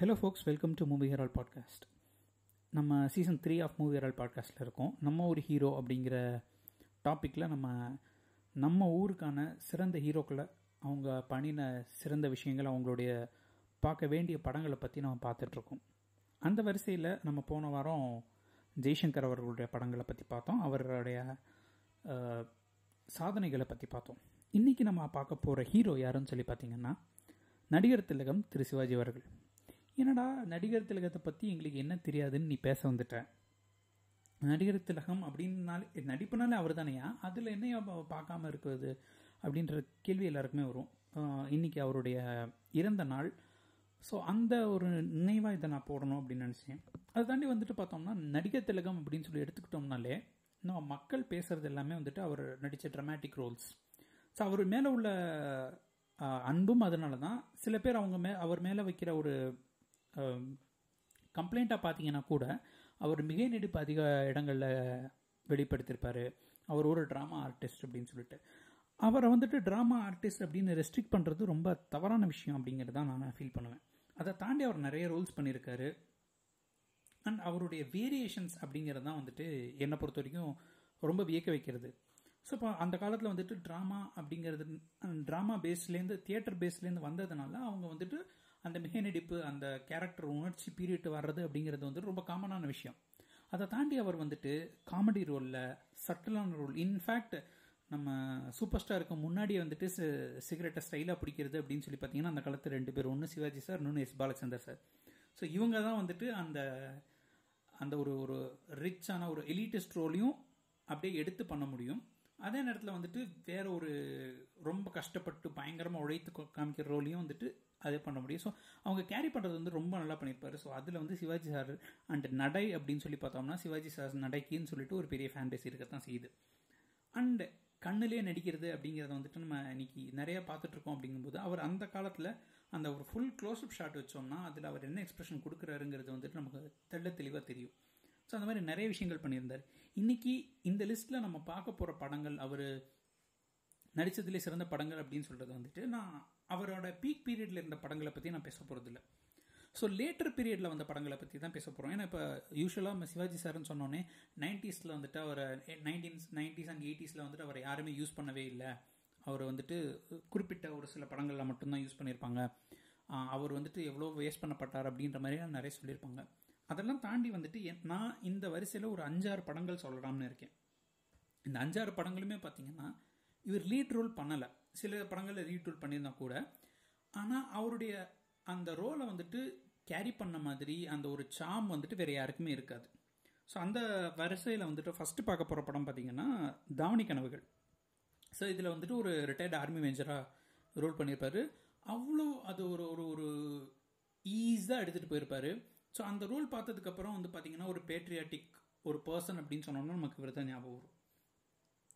Hello folks welcome to movie Herald podcast நம்ம season three of movie Herald பாட்காஸ்ட்டில் இருக்கோம். நம்ம ஒரு ஹீரோ அப்படிங்கிற டாப்பிக்கில் நம்ம நம்ம ஊருக்கான சிறந்த ஹீரோக்களை அவங்க பண்ணின சிறந்த விஷயங்கள் அவங்களுடைய பார்க்க வேண்டிய படங்களை பற்றி நம்ம பார்த்துட்ருக்கோம் அந்த வரிசையில் நம்ம போன வாரம் ஜெய்சங்கர் அவர்களுடைய படங்களை பற்றி பார்த்தோம். அவருடைய சாதனைகளை பற்றி பார்த்தோம். இன்றைக்கி நம்ம பார்க்க போகிற ஹீரோ யாருன்னு சொல்லி பார்த்தீங்கன்னா நடிகர் திலகம் திரு சிவாஜி அவர்கள். என்னடா நடிகர் திலகத்தை பற்றி எங்களுக்கு என்ன தெரியாதுன்னு நீ பேச வந்துட்ட? நடிகர் திலகம் அப்படின்னாலே நடிப்புனாலே அவர் தானையா அதில் என்னையா பார்க்காம இருக்கிறது அப்படின்ற கேள்வி எல்லாருக்குமே வரும். இன்றைக்கி இன்னைக்கு அவருடைய இறந்த நாள். ஸோ அந்த ஒரு நினைவாக இதை நான் போடணும் அப்படின்னு நினச்சேன். அதை தாண்டி வந்துட்டு பார்த்தோம்னா நடிகர் திலகம் அப்படின்னு சொல்லி எடுத்துக்கிட்டோம்னாலே நம்ம மக்கள் பேசுறது எல்லாமே வந்துட்டு அவர் நடித்த ட்ரமாட்டிக் ரோல்ஸ் ஸோ அவர் மேலே உள்ள அன்பும் அதனால தான் சில பேர் அவங்க மே அவர் மேலே வைக்கிற ஒரு கம்ப்ளைண்ட்டாக பார்த்தீங்கன்னா கூட அவர் மிக நெடுப்பு அதிக இடங்களில் வெளிப்படுத்தியிருப்பார் அவர் ஒரு ட்ராமா ஆர்டிஸ்ட் அப்படின்னு சொல்லிட்டு. அவரை வந்துட்டு ட்ராமா ஆர்டிஸ்ட் அப்படின்னு ரெஸ்ட்ரிக்ட் பண்ணுறது ரொம்ப தவறான விஷயம் அப்படிங்கிறது தான் நான் ஃபீல் பண்ணுவேன். அதை தாண்டி அவர் நிறைய ரோல்ஸ் பண்ணியிருக்காரு அண்ட் அவருடைய வேரியேஷன்ஸ் அப்படிங்கிறது தான் வந்துட்டு என்னை பொறுத்த வரைக்கும் ரொம்ப வியக்க வைக்கிறது. ஸோ இப்போ அந்த காலத்தில் வந்துட்டு ட்ராமா அப்படிங்கிறது ட்ராமா பேஸ்லேருந்து தியேட்டர் பேஸ்லேருந்து வந்ததுனால அவங்க வந்துட்டு அந்த மிகை நடிப்பு அந்த கேரக்டர் உணர்ச்சி பீரியட் வர்றது அப்படிங்கிறது வந்து ரொம்ப காமனான விஷயம். அதை தாண்டி அவர் வந்துட்டு காமெடி ரோலில் சட்டிலான ரோல் இன்ஃபேக்ட் நம்ம சூப்பர் ஸ்டாருக்கு முன்னாடியே வந்துட்டு சிகரெட்டை ஸ்டைலாக பிடிக்கிறது அப்படின்னு சொல்லி பார்த்தீங்கன்னா அந்த காலத்தில் ரெண்டு பேர் ஒன்று சிவாஜி சார் இன்னொன்று எஸ் பாலச்சந்தர் சார் ஸோ இவங்க தான் வந்துட்டு அந்த அந்த ஒரு ஒரு ரிச்சான ஒரு எலிட்டஸ்ட் ரோலையும் அப்படியே எடுத்து பண்ண முடியும். அதே நேரத்தில் வந்துட்டு வேற ஒரு ரொம்ப கஷ்டப்பட்டு பயங்கரமாக உழைத்து காமிக்கிற ரோலையும் வந்துட்டு அதே பண்ண முடியும். ஸோ அவங்க கேரி பண்ணுறது வந்து ரொம்ப நல்லா பண்ணியிருப்பாரு. ஸோ அதில் வந்து சிவாஜி சார் அண்ட் நடை அப்படின்னு சொல்லி பார்த்தோம்னா சிவாஜி சார் நடைக்குன்னு சொல்லிட்டு ஒரு பெரிய ஃபேன் பேஸ் இருக்கத்தான் செய்யுது. அண்ட் கண்ணுலேயே நடிக்கிறது அப்படிங்கிறத வந்துட்டு நம்ம இன்னைக்கு நிறையா பார்த்துட்ருக்கோம் அப்படிங்கும்போது அவர் அந்த காலத்தில் அந்த ஒரு ஃபுல் க்ளோஸ்அப் ஷாட் வச்சோம்னா அதில் அவர் என்ன எக்ஸ்பிரஷன் கொடுக்குறாருங்கிறது வந்துட்டு நமக்கு தெள்ள தெளிவாக தெரியும். ஸோ அந்த மாதிரி நிறைய விஷயங்கள் பண்ணியிருந்தார். இன்றைக்கி இந்த லிஸ்ட்டில் நம்ம பார்க்க போகிற படங்கள் அவர் நடித்ததுலேயே சிறந்த படங்கள் அப்படின்னு சொல்கிறது வந்துட்டு நான் அவரோட பீக் பீரியடில் இருந்த படங்களை பற்றி நான் பேச போகிறதில்ல ஸோ லேட்டர் பீரியடில் வந்த படங்களை பற்றி தான் பேச போகிறோம் ஏன்னா இப்போ யூஸ்வலாக சிவாஜி சார்னு சொன்னோன்னே நைன்டிஸில் வந்துட்டு அவர் நைன்டீன்ஸ் நைன்டிஸ் அண்ட் எயிட்டிஸில் வந்துட்டு அவர் யாருமே யூஸ் பண்ணவே இல்லை. அவர் வந்துட்டு குறிப்பிட்ட ஒரு சில படங்களில் மட்டும்தான் யூஸ் பண்ணியிருப்பாங்க. அவர் வந்துட்டு எவ்வளோ வேஸ்ட் பண்ணப்பட்டார் அப்படின்ற மாதிரி நிறைய சொல்லியிருப்பாங்க. அதெல்லாம் தாண்டி வந்துட்டு நான் இந்த வரிசையில் ஒரு அஞ்சாறு படங்கள் சொல்லலாம்னு இருக்கேன். இந்த அஞ்சாறு படங்களுமே பார்த்தீங்கன்னா இவர் லீட் ரோல் பண்ணலை. சில படங்களில் லீட் ரோல் பண்ணியிருந்தா கூட. ஆனால் அவருடைய அந்த ரோலை வந்துட்டு கேரி பண்ண மாதிரி அந்த ஒரு சாம் வந்துட்டு வேறு யாருக்குமே இருக்காது. ஸோ அந்த வரிசையில் வந்துட்டு ஃபஸ்ட்டு பார்க்க போகிற படம் பார்த்தீங்கன்னா தாவணி கனவுகள். ஸோ இதில் வந்துட்டு ஒரு ரிட்டையர்டு ஆர்மி மேஜராக ரோல் பண்ணியிருப்பார் அவ்வளோ அது ஒரு ஒரு ஒரு ஈஸாக எடுத்துகிட்டு போயிருப்பார். ஸோ அந்த ரோல் பார்த்ததுக்கப்புறம் வந்து பார்த்தீங்கன்னா ஒரு பேட்ரியாட்டிக் ஒரு பர்சன் அப்படின்னு சொன்னோம்னா நமக்கு விரத ஞாபகம் வரும்.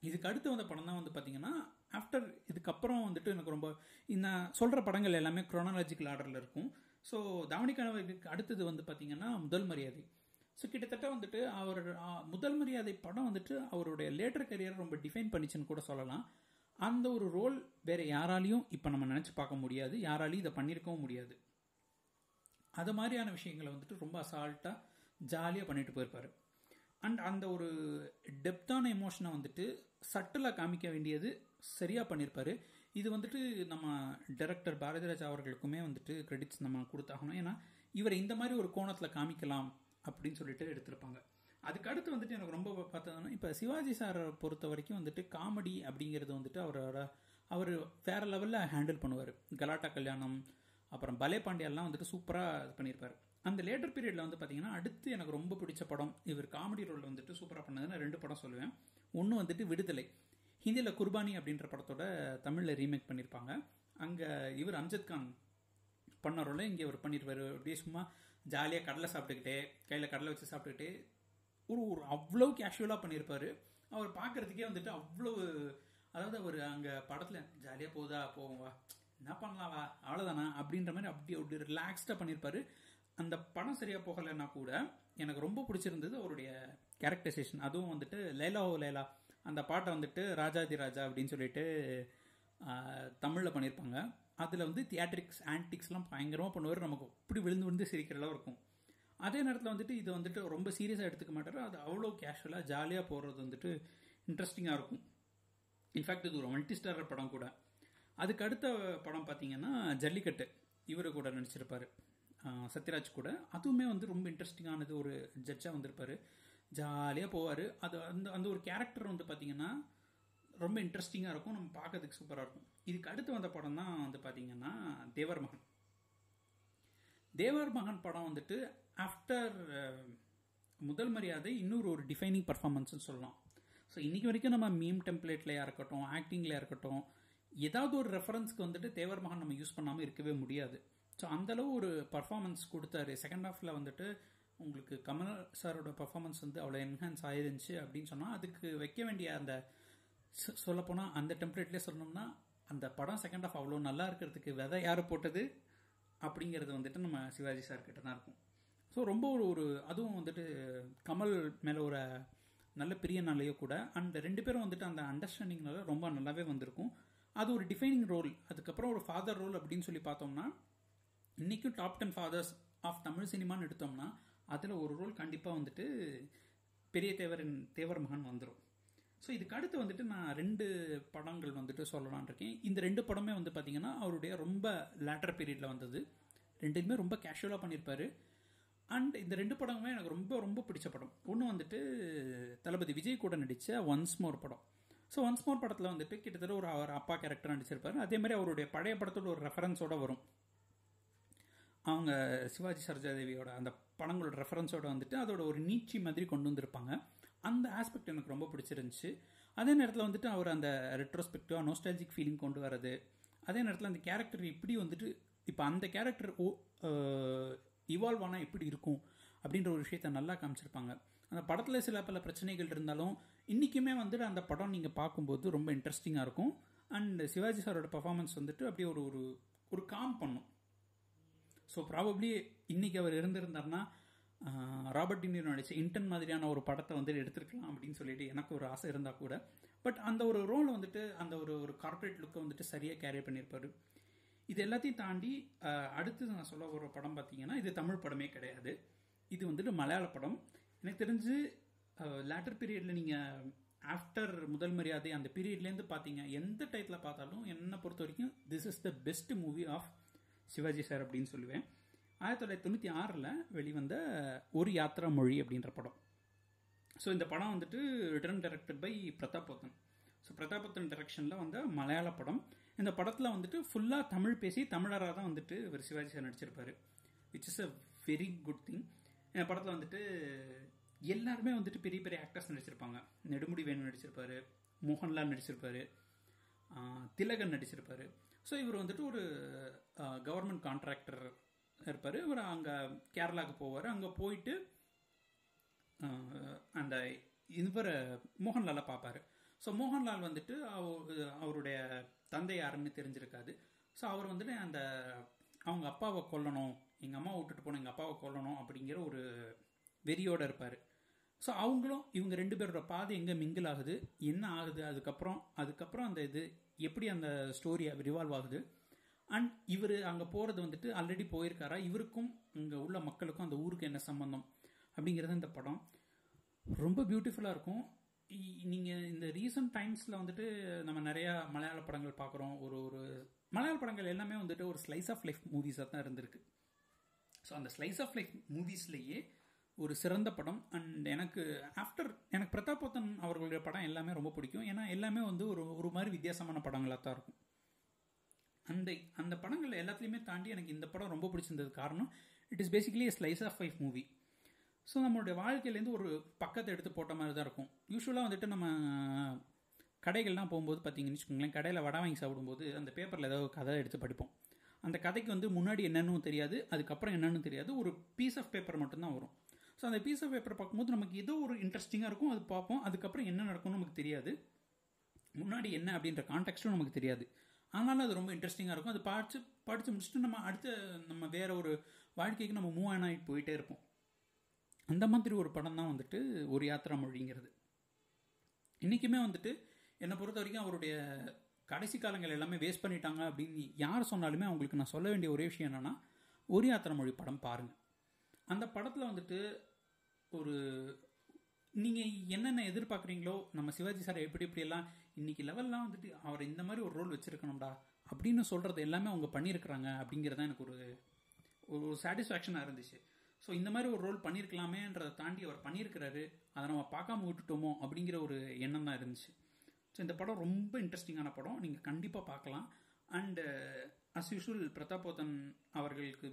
இதுக்கு அடுத்து வந்த படம் தான் வந்து பார்த்தீங்கன்னா ஆஃப்டர் இதுக்கப்புறம் வந்துட்டு எனக்கு ரொம்ப இந்த சொல்கிற படங்கள் எல்லாமே குரோனாலஜிக்கல் ஆர்டரில் இருக்கும். ஸோ தாவணி கனவுக்கு அடுத்தது வந்து பார்த்தீங்கன்னா முதல் மரியாதை. ஸோ கிட்டத்தட்ட வந்துட்டு அவர் முதல் மரியாதை படம் வந்துட்டு அவருடைய லேட்டர் கரியர் ரொம்ப டிஃபைன் பண்ணிச்சுன்னு கூட சொல்லலாம். அந்த ஒரு ரோல் வேற யாராலையும் இப்போ நம்ம நினச்சி பார்க்க முடியாது. யாராலையும் இதை பண்ணியிருக்கவும் முடியாது. அது மாதிரியான விஷயங்களை வந்துட்டு ரொம்ப அசால்ட்டாக ஜாலியாக பண்ணிட்டு போயிருப்பார். அண்ட் அந்த ஒரு டெப்த்தான எமோஷனை வந்துட்டு சட்டிலாக காமிக்க வேண்டியது சரியாக பண்ணியிருப்பார் இது வந்துட்டு நம்ம டைரக்டர் பாரதிராஜா அவர்களுக்குமே வந்துட்டு கிரெடிட்ஸ் நம்ம கொடுத்தாகணும். ஏன்னா இவர் இந்த மாதிரி ஒரு கோணத்தில் காமிக்கலாம் அப்படின்னு சொல்லிட்டு எடுத்திருப்பாங்க. அதுக்கு அடுத்து வந்துட்டு எனக்கு ரொம்ப பார்த்ததுன்னா இப்போ சிவாஜி சாரை பொறுத்த வரைக்கும் வந்துட்டு காமெடி அப்படிங்கிறது வந்துட்டு அவரோட அவர் வேற லெவலில் ஹேண்டில் பண்ணுவார். கலாட்டா கல்யாணம் அப்புறம் பலே பாண்டியாலாம் வந்துட்டு சூப்பராக இது பண்ணியிருப்பார். அந்த லேட்டர் பீரியடில் வந்து பார்த்தீங்கன்னா அடுத்து எனக்கு ரொம்ப பிடிச்ச படம் இவர் காமெடி ரோலில் வந்துட்டு சூப்பராக பண்ணதுன்னு ரெண்டு படம் சொல்லுவேன். ஒன்று வந்துட்டு விடுதலை. ஹிந்தியில் குர்பானி அப்படின்ற படத்தோட தமிழில் ரீமேக் பண்ணியிருப்பாங்க அங்கே இவர் அம்ஜத் கான் பண்ண ரோலை இங்கே அவர் பண்ணியிருப்பார் அப்படியே சும்மா ஜாலியாக கடலை சாப்பிட்டுக்கிட்டே கையில் கடலை வச்சு சாப்பிட்டுக்கிட்டே ஒரு ஒரு அவ்வளோ கேஷுவலாக பண்ணியிருப்பார் அவர் பார்க்கறதுக்கே வந்துட்டு அவ்வளோ அதாவது அவர் அங்கே படத்தில் ஜாலியாக போதா போவோம் வா. என்ன பண்ணலாவா? அவ்வளோதானா அப்படின்ற மாதிரி அப்படி அப்படி ரிலாக்ஸ்டாக பண்ணியிருப்பாரு அந்த படம் சரியாக போகலைன்னா கூட எனக்கு ரொம்ப பிடிச்சிருந்தது அவருடைய கேரக்டரைசேஷன் அதுவும் வந்துட்டு லைலா ஓ லைலா. அந்த பாட்டை வந்துட்டு ராஜாதி ராஜா அப்படின்னு சொல்லிட்டு தமிழில் பண்ணியிருப்பாங்க அதில் வந்து தியேட்ரிக்ஸ் ஆன்டிக்ஸ்லாம் பயங்கரமாக பண்ணுவார். நமக்கு அப்படி விழுந்து விழுந்து சிரிக்கிறலாம் இருக்கும். அதே நேரத்தில் வந்துட்டு இதை வந்துட்டு ரொம்ப சீரியஸாக எடுத்துக்க மாட்டார். அது அவ்வளோ கேஷுவலாக ஜாலியாக போடுறது வந்துட்டு இன்ட்ரெஸ்டிங்காக இருக்கும். இன்ஃபேக்ட் இது ஒரு மல்டி ஸ்டாரர் படம் கூட. அதுக்கு அடுத்த படம் பார்த்தீங்கன்னா ஜல்லிக்கட்டு. இவர் கூட நடிச்சிருப்பாரு. சத்யராஜ் கூட. அதுவுமே வந்து ரொம்ப இன்ட்ரெஸ்டிங்கானது ஒரு ஜட்ஜாக வந்திருப்பார். ஜாலியாக போவார். அது அந்த அந்த ஒரு கேரக்டர் வந்து பார்த்தீங்கன்னா ரொம்ப இன்ட்ரெஸ்டிங்காக இருக்கும். நம்ம பார்க்கறதுக்கு சூப்பராக இருக்கும். இதுக்கு அடுத்து வந்த படம் தான் வந்து பார்த்தீங்கன்னா தேவர் மகன். தேவர் மகன் படம் வந்துட்டு ஆஃப்டர் முதல் மரியாதை இன்னொரு ஒரு டிஃபைனிங் பர்ஃபார்மன்ஸ்னு சொல்லலாம். ஸோ இன்றைக்கி வரைக்கும் நம்ம மீம் டெம்ப்ளேட்லையாக இருக்கட்டும் ஆக்டிங்லையாக இருக்கட்டும் ஏதாவது ஒரு ரெஃபரன்ஸ்க்கு வந்துட்டு தேவர் மகன் நம்ம யூஸ் பண்ணாமல் இருக்கவே முடியாது. ஸோ அந்தளவு ஒரு பர்ஃபார்மன்ஸ் கொடுத்தாரு. செகண்ட் ஹாஃபில் வந்துட்டு உங்களுக்கு கமல் சாரோட பர்ஃபார்மன்ஸ் வந்து அவ்வளோ என்ஹான்ஸ் ஆயிருந்துச்சு அப்படின்னு சொன்னால் அதுக்கு வைக்க வேண்டிய அந்த சொல்லப்போனால் அந்த டெம்ப்ளேட்லேயே சொல்லணும்னா அந்த படம் செகண்ட் ஆஃப் அவ்வளோ நல்லா இருக்கிறதுக்கு விதை யார் போட்டது அப்படிங்கிறது வந்துட்டு நம்ம சிவாஜி சார் கிட்ட தான் இருக்கும். ஸோ ரொம்ப ஒரு ஒரு அதுவும் வந்துட்டு கமல் மேலே ஒரு நல்ல பிரியனாலேயோ கூட அந்த ரெண்டு பேரும் வந்துட்டு அந்த அண்டர்ஸ்டாண்டிங்னால ரொம்ப நல்லாவே வந்திருக்கும். அது ஒரு டிஃபைனிங் ரோல் அதுக்கப்புறம் ஒரு ஃபாதர் ரோல் அப்படின்னு சொல்லி பார்த்தோம்னா இன்றைக்கும் top ten fathers of Tamil சினிமான்னு எடுத்தோம்னா அதில் ஒரு ரோல் கண்டிப்பாக வந்துட்டு பெரிய தேவரின் தேவர் மகன் வந்துடும் ஸோ இதுக்கு அடுத்து வந்துட்டு நான் ரெண்டு படங்கள் வந்துட்டு சொல்லலான் இருக்கேன். இந்த ரெண்டு படமே வந்து பார்த்தீங்கன்னா அவருடைய ரொம்ப லேட்டர் பீரியடில் வந்தது. ரெண்டுமே ரொம்ப கேஷுவலாக பண்ணியிருப்பார் அண்ட் இந்த ரெண்டு படமுமே எனக்கு ரொம்ப ரொம்ப பிடிச்ச படம். ஒன்று வந்துட்டு தளபதி விஜய் கூட நடித்த ஒன்ஸ் மோர் படம். ஸோ ஒன்ஸ் மோர் படத்தில் வந்துட்டு கிட்டத்தட்ட ஒரு அவர் அப்பா கேரக்டர் நடிச்சிருப்பாரு. அதே மாதிரி அவருடைய பழைய படத்தோட ஒரு ரெஃபரன்ஸோட வரும். அவங்க சிவாஜி சரோஜாதேவியோட அந்த படங்களோட ரெஃபரன்ஸோட வந்துட்டு அதோட ஒரு நீச்சி மாதிரி கொண்டு வந்திருப்பாங்க. அந்த ஆஸ்பெக்ட் எனக்கு ரொம்ப பிடிச்சிருந்துச்சு. அதே நேரத்தில் வந்துட்டு அவர் அந்த ரெட்ரோஸ்பெக்டிவாக நோஸ்டாலஜிக் ஃபீலிங் கொண்டு வரது அதே நேரத்தில் அந்த கேரக்டர் இப்படி வந்துட்டு இப்போ அந்த கேரக்டர் ஓ இவால்வ் ஆனால் எப்படி இருக்கும் அப்படின்ற ஒரு விஷயத்த நல்லா காமிச்சிருப்பாங்க. அந்த படத்தில் சில பல பிரச்சனைகள் இருந்தாலும் இன்றைக்குமே வந்துட்டு அந்த படம் நீங்கள் பார்க்கும்போது ரொம்ப இன்ட்ரெஸ்டிங்காக இருக்கும். அண்ட் சிவாஜி சாரோட பர்ஃபார்மன்ஸ் வந்துட்டு அப்படியே ஒரு ஒரு ஒரு காம் பண்ணும். ஸோ ப்ராபப்ளி இன்றைக்கி அவர் இருந்திருந்தார்னா ராபர்ட் டினியர் நடிச்ச இன்டன் மாதிரியான ஒரு படத்தை வந்துட்டு எடுத்திருக்கலாம் அப்படின்னு சொல்லிட்டு எனக்கு ஒரு ஆசை இருந்தால் கூட. பட் அந்த ஒரு ரோல் வந்துட்டு அந்த ஒரு ஒரு கார்ப்பரேட் லுக்கை வந்துட்டு சரியாக கேரி பண்ணியிருப்பார் இது எல்லாத்தையும் தாண்டி அடுத்து நான் சொல்ல ஒரு படம் பார்த்தீங்கன்னா இது தமிழ் படமே கிடையாது. இது வந்துட்டு மலையாள படம். எனக்கு தெரிஞ்சு லேட்டர் பீரியடில் நீங்கள் ஆஃப்டர் முதல் மரியாதை அந்த பீரியட்லேருந்து பார்த்தீங்க எந்த டைத்தில் பார்த்தாலும் என்னை பொறுத்த வரைக்கும் this is the best movie of Sivaji sir அப்படின்னு சொல்லுவேன். ஆயிரத்தி தொள்ளாயிரத்தி தொண்ணூற்றி ஆறில் வெளிவந்த ஒரு யாத்ரா மொழி அப்படின்ற படம். ஸோ இந்த படம் வந்துட்டு return directed by Prathap so Prathap டைரக்ஷனில் வந்த மலையாள படம். இந்த படத்தில் வந்துட்டு ஃபுல்லாக தமிழ் பேசி தமிழராக தான் வந்துட்டு இவர் சிவாஜி சார் நடிச்சிருப்பார். Which is a very good thing இந்த படத்தில் வந்துட்டு எல்லாருமே வந்துட்டு பெரிய பெரிய ஆக்டர்ஸ் நடிச்சிருப்பாங்க. நெடுமுடி வேணு நடிச்சிருப்பாரு மோகன்லால் நடிச்சிருப்பாரு திலகன் நடிச்சிருப்பாரு. ஸோ இவர் வந்துட்டு ஒரு கவர்மெண்ட் கான்ட்ராக்டர் இருப்பார். இவர் அங்கே கேரளாவுக்கு போவார். அங்கே போயிட்டு அந்த இவரை மோகன்லாலை பார்ப்பாரு ஸோ மோகன்லால் வந்துட்டு அவருடைய தந்தை யாருன்னு தெரிஞ்சிருக்காது. ஸோ அவர் வந்துட்டு அந்த அவங்க அப்பாவை கொல்லணும் எங்கள் அம்மா விட்டுட்டு போன எங்கள் அப்பாவை கொல்லணும் அப்படிங்கிற ஒரு வெறியோடு இருப்பார். ஸோ அவங்களும் இவங்க ரெண்டு பேரோட பாதை எங்கே மிங்கிள் ஆகுது? என்ன ஆகுது? அதுக்கப்புறம் அதுக்கப்புறம் அந்த இது எப்படி அந்த ஸ்டோரி ரிவால்வ் ஆகுது? அண்ட் இவர் அங்கே போகிறது வந்துட்டு ஆல்ரெடி போயிருக்காரா? இவருக்கும் இங்கே உள்ள மக்களுக்கும் அந்த ஊருக்கு என்ன சம்பந்தம்? அப்படிங்கிறது இந்த படம். ரொம்ப பியூட்டிஃபுல்லாக இருக்கும். நீங்கள் இந்த ரீசன்ட் டைம்ஸில் வந்துட்டு நம்ம நிறையா மலையாள படங்கள் பார்க்குறோம். ஒரு ஒரு மலையாள படங்கள் எல்லாமே வந்துட்டு ஒரு ஸ்லைஸ் ஆஃப் லைஃப் மூவிஸாக தான் இருந்திருக்கு. ஸோ அந்த ஸ்லைஸ் ஆஃப் லைஃப் மூவிஸ்லேயே ஒரு சிறந்த படம். அண்ட் எனக்கு ஆஃப்டர் எனக்கு பிரதாப் போத்தன் அவர்களுடைய படம் எல்லாமே ரொம்ப பிடிக்கும். ஏன்னா எல்லாமே வந்து ஒரு ஒரு மாதிரி வித்தியாசமான படங்களாக தான் இருக்கும். அந்த அந்த படங்கள் எல்லாத்துலேயுமே தாண்டி எனக்கு இந்த படம் ரொம்ப பிடிச்சிருந்தது காரணம் it is basically slice of life movie so நம்மளுடைய வாழ்க்கையிலேருந்து ஒரு பக்கத்தை எடுத்து போட்ட மாதிரி தான் இருக்கும். யூஸ்வலாக வந்துட்டு நம்ம கடைகள்லாம் போகும்போது பார்த்தீங்கன்னு வச்சுக்கோங்களேன் கடையில் வடை வாங்கி சாப்பிடும்போது அந்த பேப்பரில் ஏதாவது கதை எடுத்து படிப்போம். அந்த கதைக்கு வந்து முன்னாடி என்னன்னு தெரியாது அதுக்கப்புறம் என்னன்னு தெரியாது ஒரு பீஸ் ஆஃப் பேப்பர் மட்டும்தான் வரும். ஸோ அந்த பீஸ் ஆஃப் பேப்பர் பார்க்கும்போது நமக்கு ஏதோ ஒரு இன்ட்ரெஸ்டிங்காக இருக்கும். அது பார்ப்போம். அதுக்கப்புறம் என்ன நடக்கும்னு நமக்கு தெரியாது. முன்னாடி என்ன அப்படின்ற கான்டெக்ட்டும் நமக்கு தெரியாது. ஆனாலும் அது ரொம்ப இன்ட்ரெஸ்டிங்காக இருக்கும். அது படித்து படித்து முடிச்சுட்டு நம்ம அடுத்த நம்ம வேற ஒரு வாழ்க்கைக்கு நம்ம மூவ் ஆன் ஆகிட்டு போயிட்டே இருப்போம். அந்த மாதிரி ஒரு படம் தான் வந்துட்டு ஒரு யாத்திரா மொழிங்கிறது. இன்றைக்குமே வந்துட்டு என்னை பொறுத்த வரைக்கும் அவருடைய கடைசி காலங்கள் எல்லாமே வேஸ்ட் பண்ணிட்டாங்க அப்படின்னு யார் சொன்னாலுமே அவங்களுக்கு நான் சொல்ல வேண்டிய ஒரே விஷயம் என்னென்னா ஒரு யாத்திரை மொழி படம் பாருங்கள் அந்த படத்தில் வந்துட்டு ஒரு நீங்கள் என்னென்ன எதிர்பார்க்குறீங்களோ நம்ம சிவாஜி சார் எப்படி எப்படியெல்லாம் இன்னைக்கு லெவல்லாம் வந்துட்டு அவர் இந்த மாதிரி ஒரு ரோல் வச்சிருக்கணும்டா அப்படின்னு சொல்கிறது எல்லாமே அவங்க பண்ணியிருக்கிறாங்க அப்படிங்கிறதான் எனக்கு ஒரு ஒரு சாட்டிஸ்ஃபேக்ஷனாக இருந்துச்சு. ஸோ இந்த மாதிரி ஒரு ரோல் பண்ணியிருக்கலாமேன்றதை தாண்டி அவர் பண்ணியிருக்கிறாரு அதை நம்ம பார்க்காம விட்டுட்டோமோ அப்படிங்கிற ஒரு எண்ணம் தான் இருந்துச்சு. ஸோ இந்த படம் ரொம்ப இன்ட்ரெஸ்டிங்கான படம். நீங்கள் கண்டிப்பாக பார்க்கலாம். அண்டு அஸ் யூஷுவல் பிரதாபோதன் அவர்களுக்கு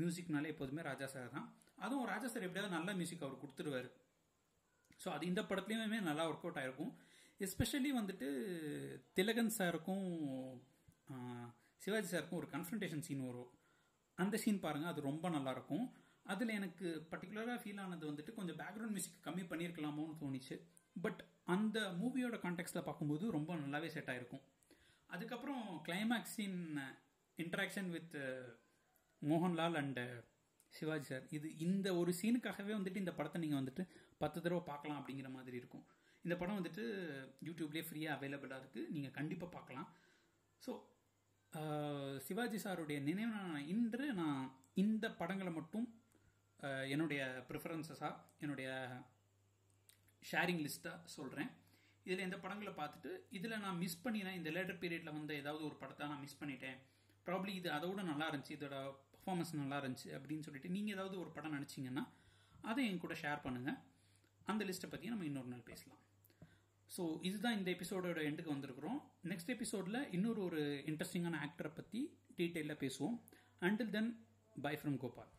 மியூசிக்னாலே எப்போதுமே ராஜா சார் தான். அதுவும் ராஜா சார் எப்படியாவது நல்ல மியூசிக் அவர் கொடுத்துருவாரு. ஸோ அது இந்த படத்துலையுமே நல்லா ஒர்க் அவுட் ஆயிருக்கும். எஸ்பெஷலி வந்துட்டு திலகன் சாருக்கும் சிவாஜி சாருக்கும் ஒரு கன்ஃபன்டேஷன் சீன் வரும். அந்த சீன் பாருங்க அது ரொம்ப நல்லா இருக்கும் அதில் எனக்கு பர்டிகுலராக ஃபீல் ஆனது வந்துட்டு கொஞ்சம் பேக்ரவுண்ட் மியூசிக் கம்மி பண்ணியிருக்கலாமோன்னு தோணுச்சு. பட் அந்த மூவியோட கான்டெக்ட்ல பார்க்கும்போது ரொம்ப நல்லாவே செட் ஆயிருக்கும். அதுக்கப்புறம் கிளைமேக்ஸின் interaction with Mohanlal and Sivaji sir இது இந்த ஒரு சீனுக்காகவே வந்துட்டு இந்த படத்தை நீங்கள் வந்துட்டு பத்து தடவை பார்க்கலாம் அப்படிங்கிற மாதிரி இருக்கும். இந்த படம் வந்துட்டு யூடியூப்லேயே ஃப்ரீயாக அவைலபிளாக இருக்குது நீங்கள் கண்டிப்பாக பார்க்கலாம். ஸோ சிவாஜி சாருடைய நினைவு இன்று நான் இந்த படங்களை மட்டும் என்னுடைய ப்ரிஃபரன்சஸாக என்னுடைய ஷேரிங் லிஸ்ட்டாக சொல்கிறேன் இதில் இந்த படங்களை பார்த்துட்டு இதில் நான் மிஸ் பண்ணினேன் இந்த லேட்டர் பீரியடில் வந்து ஏதாவது ஒரு படத்தை நான் மிஸ் பண்ணிட்டேன். ப்ராப்ளி இது அதோட நல்லா இருந்துச்சு. இதோட பர்ஃபார்மன்ஸ் நல்லா இருந்துச்சு அப்படின்னு சொல்லிட்டு நீங்கள் ஏதாவது ஒரு படம் நினச்சிங்கன்னா அதை என் கூட ஷேர் பண்ணுங்கள் அந்த லிஸ்ட்டை பற்றி நம்ம இன்னொரு நாள் பேசலாம். ஸோ இதுதான் இந்த எபிசோடோட எண்டுக்கு வந்திருக்கிறோம். நெக்ஸ்ட் எபிசோடில் இன்னொரு ஒரு இன்ட்ரெஸ்டிங்கான ஆக்டரை பற்றி டீட்டெயிலாக பேசுவோம். Until then bye from Gopal